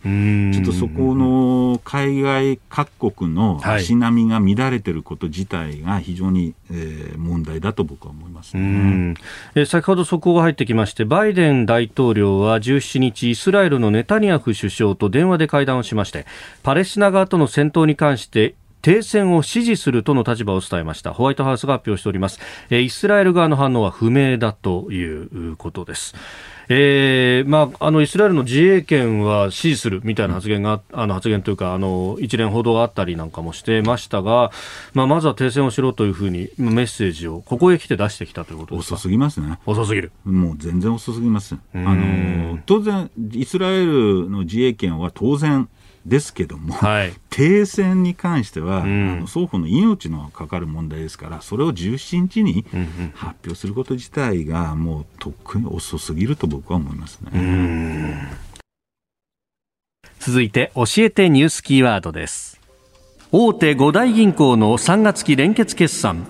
ちょっとそこの海外各国のはい。足並みが乱れてること自体が非常に、えー問題だと僕は思いますうね。ん。えー先ほど速報が入ってきましてバイデン大統領は17日イスラエルのネタニヤフ首相と電話で会談をしましてパレスチナ側との戦闘に関して停戦を支持するとの立場を伝えましたホワイトハウスが発表しております、えーイスラエル側の反応は不明だということですえーまあ、あのイスラエルの自衛権は支持するみたいな発言が、あの発言というかあの一連報道があったりなんかもしてましたが、まあ、まずは停戦をしろというふうにメッセージをここへ来て出してきたということですか？遅すぎますね。遅すぎる。もう全然遅すぎます。あの当然、イスラエルの自衛権は当然ですけども、はい、停戦に関しては、ん。あの双方の命のかかる問題ですから、それを17日に発表すること自体が、もうとっくに遅すぎると僕は思いますね。続いて教えてニュースキーワードです。大手五大銀行の3月期連結決算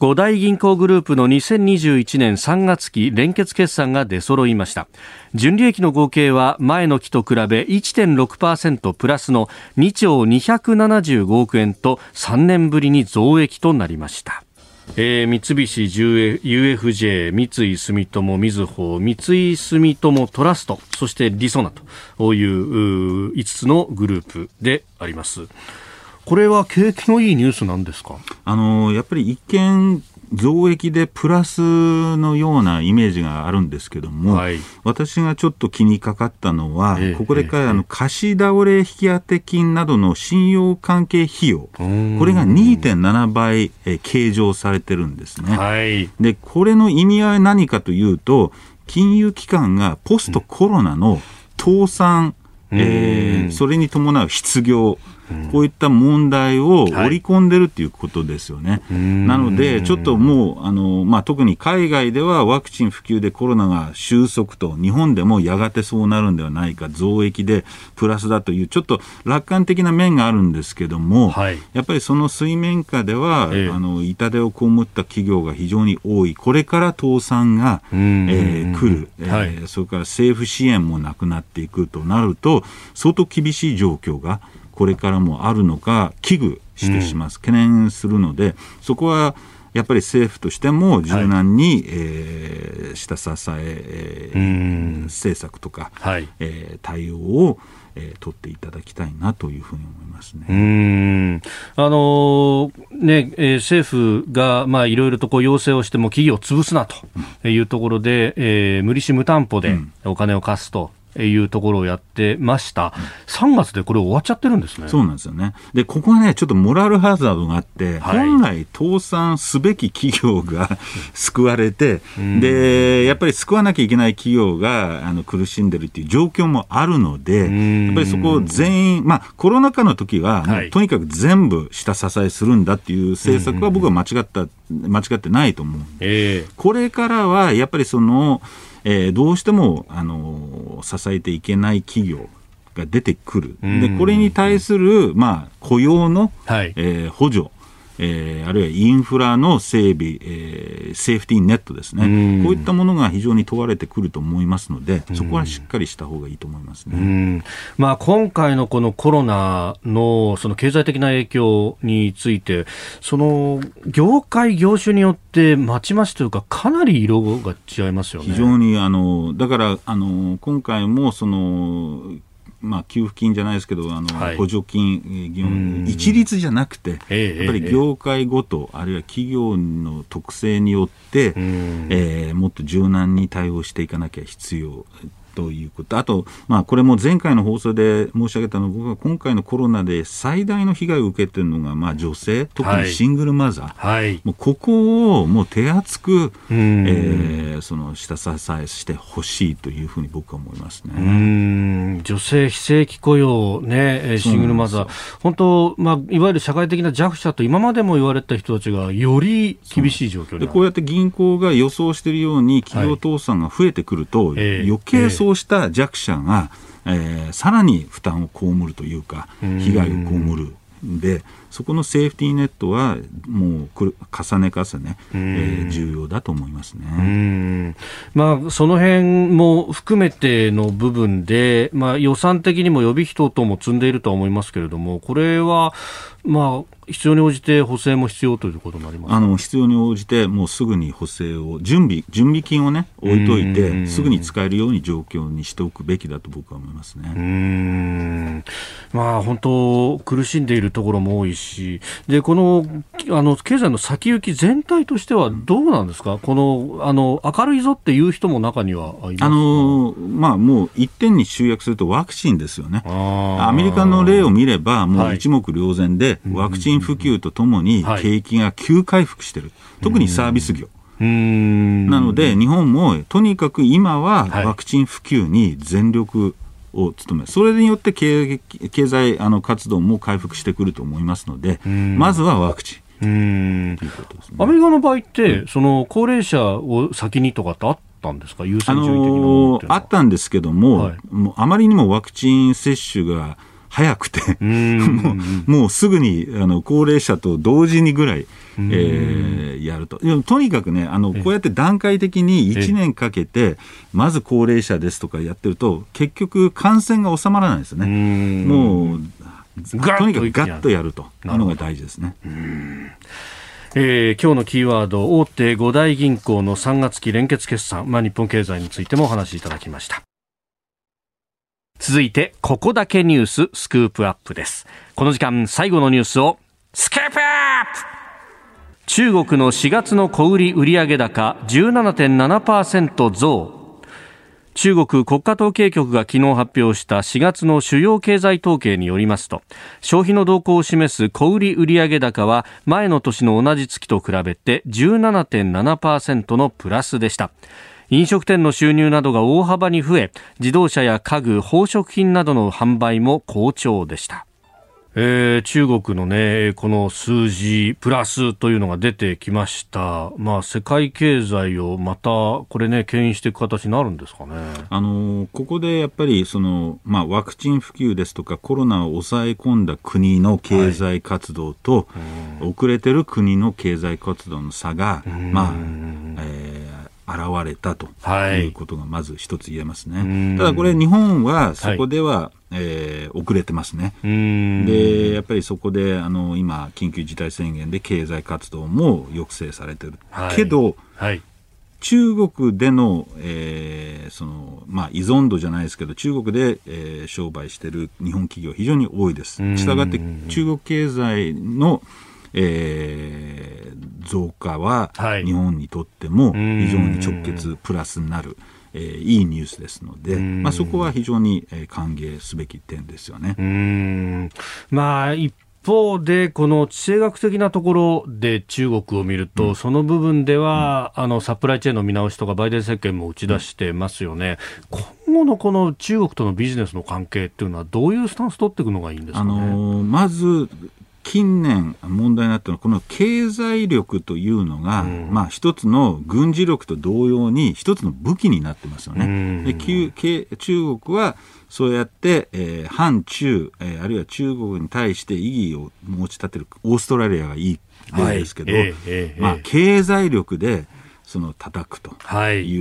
五大銀行グループの2021年3月期連結決算が出揃いました純利益の合計は前の期と比べ1.6%プラスの2兆275億円と3年ぶりに増益となりましたえー、三菱 UFJ、三井住友、みずほ、三井住友トラスト、そしてりそなという5つのグループであります。これは景気のいいニュースなんですか？あのやっぱり一見増益でプラスのようなイメージがあるんですけども、はい。私がちょっと気にかかったのは、ええここでかええあの貸し倒れ引き当て金などの信用関係費用、こん。れが2.7倍、えー計上されてるんですね。はい。で、これの意味合いは何かというと、金融機関がポストコロナの倒産、えーうんそれに伴う失業、こういった問題をはい。織り込んでるっていうことですよね。ん。なので、ちょっともう、あのまあ、特に海外ではワクチン普及でコロナが収束と、日本でもやがてそうなるんではないか、増益でプラスだという、ちょっと楽観的な面があるんですけども、はい。やっぱりその水面下では、ええ。あの痛手を被った企業が非常に多い、これから倒産が、えん。ー来る、えーはい。それから政府支援もなくなっていくとなると、相当厳しい状況がこれからもあるのか、危惧してします、懸念するので、そこはやっぱり政府としても柔軟に、えー下支ええーうん。政策とか、はい。えー対応を、えー取っていただきたいなというふうに思いますね。あのーねえー政府がまあいろいろとこう要請をしても企業を潰すなというところで、えー無利子無担保でお金を貸すというところをやってました、3月でこれ終わっちゃってるんですね。そうなんですよね。で、ここはね、ちょっとモラルハザードがあって、はい本来倒産すべき企業が 救われて、で、やっぱり救わなきゃいけない企業があの苦しんでるっていう状況もあるので、んやっぱりそこを全員、まあ、コロナ禍の時は、はいとにかく全部下支えするんだっていう政策は僕は間違った、間違ってないと思う。えこれからはやっぱりその、えーどうしてもあの支えていけない企業が出てくる、でこれに対する、まあ、雇用の、はい。えー補助、えーあるいはインフラの整備、えーセーフティーネットですね、うんこういったものが非常に問われてくると思いますので、そこはしっかりした方がいいと思いますね。うんまあ、今回のこのコロナのその経済的な影響について、その業界、業種によってまちまちというか、かなり色が違いますよね。非常にあのだからあの今回もその、まあ、給付金じゃないですけどあの、はい。補助金一律じゃなくて、ええやっぱり業界ごと、あるいは企業の特性によって、ん。えーもっと柔軟に対応していかなきゃ必要。ということ。あと、まあ、これも前回の放送で申し上げたのは、僕は今回のコロナで最大の被害を受けているのが、まあ、女性、特にシングルマザー、はい。もうここをもう手厚く、ん。えーその下支えしてほしいというふうに僕は思いますうね。ん。女性非正規雇用、ね、えーシングルマザー、本当、まあ、いわゆる社会的な弱者と今までも言われた人たちがより厳しい状況。でこうやって銀行が予想しているように企業倒産が増えてくると、ええ余計そうした弱者が、えーさらに負担を被るというか、被害を被るんで、そこのセーフティーネットはもう重ね重ね、えー重要だと思いますね。うん。まあ、その辺も含めての部分で、まあ、予算的にも予備費等々も積んでいるとは思いますけれども、これは、まあ、必要に応じて補正も必要ということになりますあの必要に応じて、もうすぐに補正を、準備、準備金をね、置いというんて、すぐに使えるように状況にしておくべきだと僕は思いますね。うーん。まあ、本当、苦しんでいるところも多いし、でこのあの経済の先行き全体としてはどうなんですか、このあの明るいぞっていう人も中にはあのまあ、もう一点に集約するとワクチンですよね。アメリカの例を見れば、もう一目瞭然で、ワクチン普及とともに景気が急回復してる、特にサービス業。なので、日本もとにかく今はワクチン普及に全力を務め、それによって経経済あの活動も回復してくると思いますので、まずはワクチン。うん。アメリカの場合って、うん、その高齢者を先にとかってあったんですか、優先順位的なものあったんですけども、はい、もうあまりにもワクチン接種が早くて。もう、もうすぐにあの高齢者と同時にぐらい、えー、やると。とにかくね、あの、こうやって段階的に1年かけて、まず高齢者ですとかやってると、結局感染が収まらないですよね。もう、とにかくガッとやると。いうのが大事ですね。えー、今日のキーワード大手五大銀行の3月期連結決算、まあ、日本経済についてもお話しいただきました続いてここだけニューススクープアップです。この時間最後のニュースをスクープアップ!中国の4月の小売売上高17.7%増。中国国家統計局が昨日発表した4月の主要経済統計によりますと消費の動向を示す小売売上高は前の年の同じ月と比べて17.7%のプラスでした。飲食店の収入などが大幅に増え自動車や家具宝飾品などの販売も好調でした。えー、中国のね、この数字、プラスというのが出てきました。まあ、世界経済をまた、これね、牽引していく形になるんですかね。あの、ここでやっぱり、その、まあ、ワクチン普及ですとか、コロナを抑え込んだ国の経済活動と、はい、遅れてる国の経済活動の差が、まあ、えー現れたとい。うことがまず一つ言えますね。はい、ただこれ日本はそこでは、はい、えー、遅れてますね。でやっぱりそこであの今緊急事態宣言で経済活動も抑制されてる、はい、けど、中国での,、えーそのまあ、依存度じゃないですけど中国で、えー、商売してる日本企業非常に多いです。したがって中国経済のえー、増加は日本にとっても非常に直結プラスになる。えー、いいニュースですので、まあ、そこは非常に、えー、歓迎すべき点ですよね。うん。まあ、一方で、この地政学的なところで中国を見ると、うん、その部分では、うん、あのサプライチェーンの見直しとか、バイデン政権も打ち出してますよね、うん、今後のこの中国とのビジネスの関係っていうのは、どういうスタンス取っていくのがいいんですか、ね、あのまず近年問題になったのはこの経済力というのが、うん、まあ一つの軍事力と同様に一つの武器になってますよね。うん、で中国はそうやって、えー、反中、えー、あるいは中国に対して意義を持ち立てるオーストラリアがいい例ですけど、はい。えー、まあ、経済力でその叩くとい。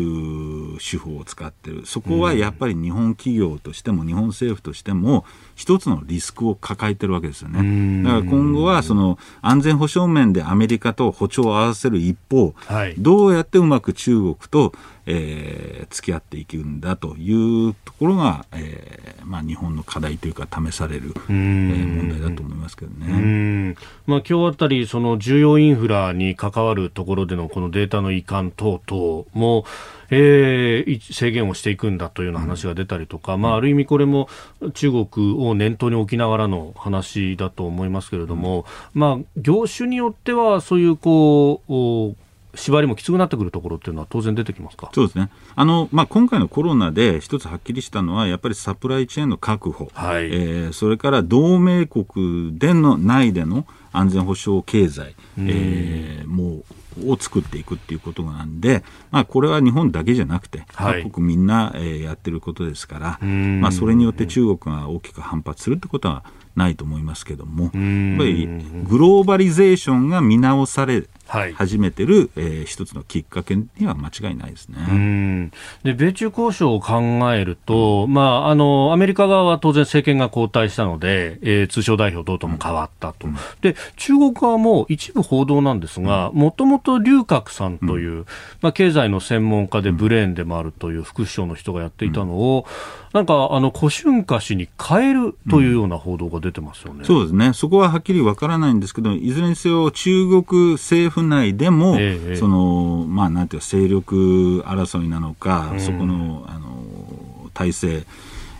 う手法を使ってる、はい、そこはやっぱり日本企業としても日本政府としても一つのリスクを抱えてるわけですよね。だから今後はその安全保障面でアメリカと歩調を合わせる一方、はい、どうやってうまく中国とえー、付き合っていくんだというところが、えーまあ、日本の課題というか試される、えー、問題だと思いますけどね。まあ、今日あたりその重要インフラに関わるところでのこのデータの移管等々も、えー、制限をしていくんだというような話が出たりとか、うん、まあ、ある意味これも中国を念頭に置きながらの話だと思いますけれども、うん、まあ、業種によってはそういうこう縛りもきつくなってくるところっていうのは当然出てきますか？そうですね。あの、まあ、今回のコロナで一つはっきりしたのはやっぱりサプライチェーンの確保、はい、えー、それから同盟国での内での安全保障経済、えー、もうを作っていくっていうことなんで、まあ、これは日本だけじゃなくて、各国みんな、えー、やってることですから、まあ、それによって中国が大きく反発するってことはないと思いますけども、やっぱりグローバリゼーションが見直され始めてる、はい、えー、一つのきっかけには間違いないですね。で米中交渉を考えると、まあ、あのアメリカ側は当然政権が交代したので、えー、通商代表等々も変わったと、うん、で中国側も一部報道なんですが、もともと龍角さんという、うん、まあ、経済の専門家でブレーンでもあるという副首相の人がやっていたのを、うん、なんかあの古春華氏に変えるというような報道が出てますよね、うん、そうですね、そこははっきりわからないんですけど、いずれにせよ、中国政府内でも、ええ、そのまあ、なんていうか、勢力争いなのか、そこのあの体制、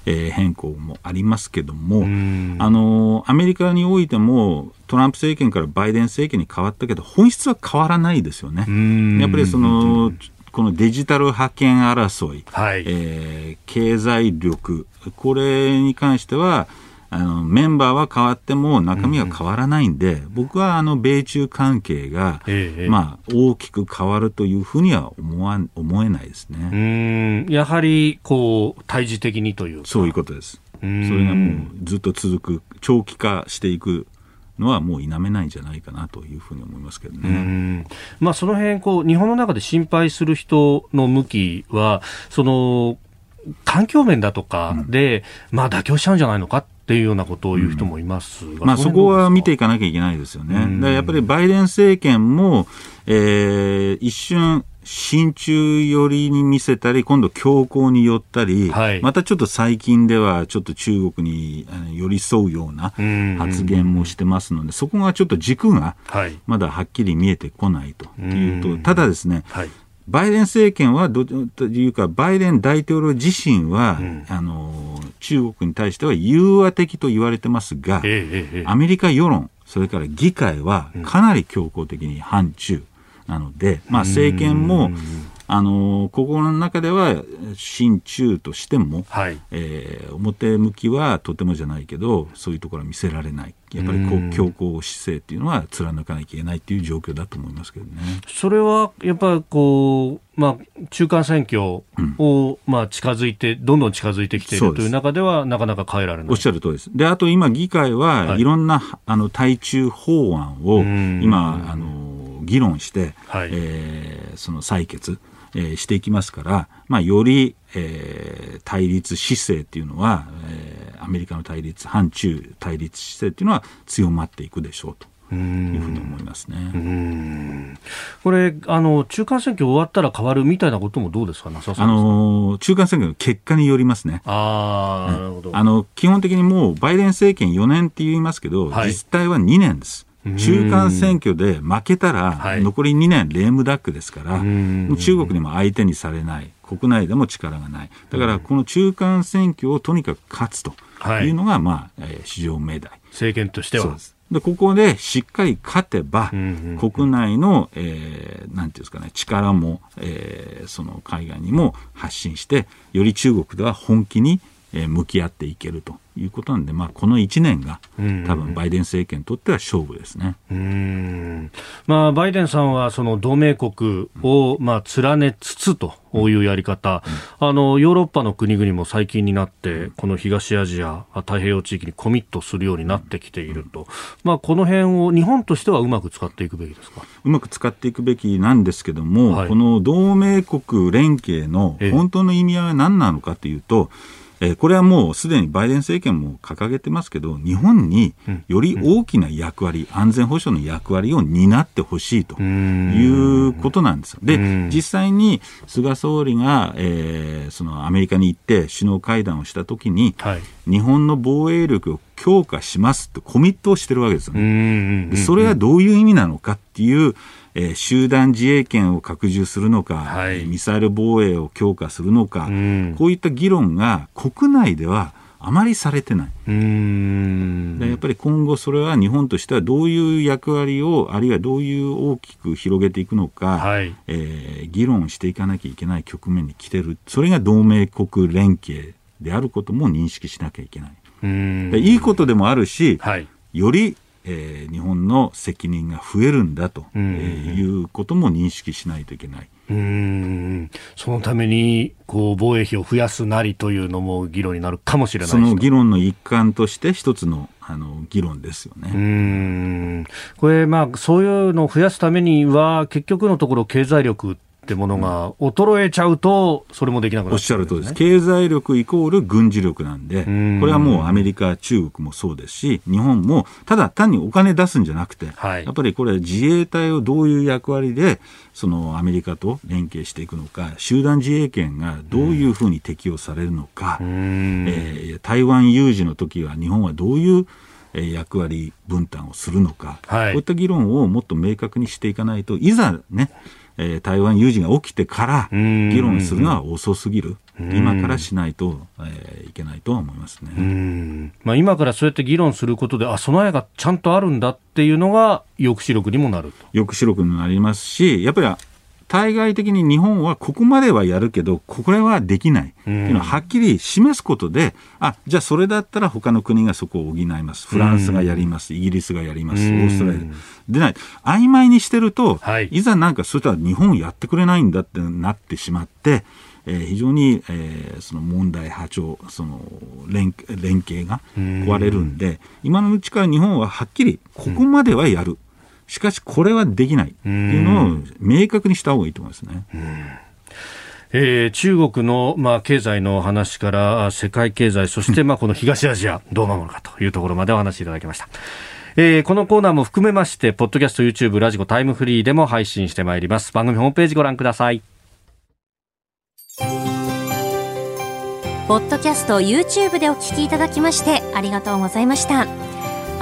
えー、変更もありますけども、あのアメリカにおいてもトランプ政権からバイデン政権に変わったけど本質は変わらないですよね。やっぱりそのこのデジタル覇権争い、はい、えー、経済力これに関してはあのメンバーは変わっても中身は変わらないんで、うん、僕はあの米中関係が、ええ、まあ、大きく変わるというふうには思わ思えないですね。やはりこう対峙的にというそういうことです。それがもうずっと続く、長期化していくのはもう否めないんじゃないかなというふうに思いますけどね。まあ、その辺こう日本の中で心配する人の向きはその環境面だとかで、うん、まあ妥協しちゃうんじゃないのかっていうようなことを言う人もいますが、まあ、そこは見ていかなきゃいけないですよね。やっぱりバイデン政権も、えー、一瞬、親中寄りに見せたり、今度強硬に寄ったり、はい、またちょっと最近ではちょっと中国に寄り添うような発言もしてますので、そこがちょっと軸がまだはっきり見えてこないというと、ただですね、はいバイデン政権はどというか、バイデン大統領自身は、うん、あの中国に対しては融和的と言われてますが、えええ、アメリカ世論、それから議会はかなり強硬的に反中なので、まあ、政権も、あのここの中では親中としても、はい、えー、表向きはとてもじゃないけどそういうところは見せられないやっぱりこう強硬姿勢っていうのは貫かなきゃいけないっていう状況だと思いますけどね。それはやっぱりこう、まあ、中間選挙を、うん、まあ、近づいて、どんどん近づいてきているという中では、なかなか変えられないおっしゃる通りです。で、あと今、議会はいろんな、はい、あの対中法案を今、あの議論して、はい、えー、その採決。えー、していきますから、まあ、より、えー、対立姿勢っていうのは、えー、アメリカの対立反中対立姿勢っていうのは強まっていくでしょうと。いうふうに思いますね。これあの中間選挙終わったら変わるみたいなこともどうですか、あの中間選挙の結果によりますね。あ、なるほど。あの基本的にもうバイデン政権4年って言いますけど、はい、実態は2年です。中間選挙で負けたら、残り2年、レームダックですから、中国にも相手にされない、国内でも力がない、だからこの中間選挙をとにかく勝つというのが、まあ、市場命題。政権としては。でここでしっかり勝てば、国内の、えー、なんていうんですかね、力も、えー、その海外にも発信して、より中国では本気にえ向き合っていけるということなんで、まあ、この1年が多分バイデン政権にとっては勝負ですね。うん。まあ、バイデンさんはその同盟国をまあ連ねつつというやり方、うん、あのヨーロッパの国々も最近になって、この東アジア、太平洋地域にコミットするようになってきていると、まあ、この辺を日本としてはうまく使っていくべきですか？うまく使っていくべきなんですけども、はい、この同盟国連携の本当の意味合いは何なのかというと、ええー、これはもうすでにバイデン政権も掲げてますけど、日本により大きな役割、安全保障の役割を担ってほしいということなんですよ。で、実際に菅総理が、えー、そのアメリカに行って首脳会談をしたときに、はい、日本の防衛力を強化しますってコミットをしてるわけですよね。それはどういう意味なのかっていう、えー、集団自衛権を拡充するのか、はい、ミサイル防衛を強化するのか、こういった議論が国内ではあまりされてない。でやっぱり今後それは日本としてはどういう役割をあるいはどういう大きく広げていくのか、はい、えー、議論していかなきゃいけない局面に来てる。それが同盟国連携であることも認識しなきゃいけない。いいことでもあるし、はい、よりえー、日本の責任が増えるんだと、えー、いうことも認識しないといけない。うん。そのためにこう防衛費を増やすなりというのも議論になるかもしれないその議論の一環として一つのあの議論ですよね。うん。これ、まあ、そういうのを増やすためには結局のところ経済力ってものが衰えちゃうと、それもできなくなおっしゃる通りです。経済力イコール軍事力なんで、これはもうアメリカ、中国もそうですし、日本も、ただ単にお金出すんじゃなくて、はい、やっぱりこれ自衛隊をどういう役割で、そのアメリカと連携していくのか、集団自衛権がどういうふうに適用されるのか、えー、台湾有事の時は日本はどういう役割分担をするのか、はい、こういった議論をもっと明確にしていかないと、いざね、えー、台湾有事が起きてから議論するのは遅すぎる。今からしないと、えー、いけないとは思いますね。まあ、今からそうやって議論することで、あ、備えがちゃんとあるんだっていうのが抑止力にもなる抑止力になりますし、やっぱり対外的に日本はここまではやるけど、これはできない。っていうのをはっきり示すことで、あじゃあそれだったら他の国がそこを補います、フランスがやります、イギリスがやります、オーストラリア。でない、曖昧にしてると、はい、いざなんかそういったら日本やってくれないんだってなってしまって、えー、非常に、えー、その問題波長、その連連携が壊れるんで、今のうちから日本ははっきりここまではやる。しかしこれはできないっていうのを明確にした方がいいと思いますね。えー、中国の、まあ、経済の話から世界経済、そして、まあ、この東アジア、どう守るかというところまでお話しいただきました。えー、このコーナーも含めまして、ポッドキャスト、YouTube、ラジコ、タイムフリーでも配信してまいります。番組ホームページご覧ください。ポッドキャスト、YouTube でお聞きいただきまして、ありがとうございました。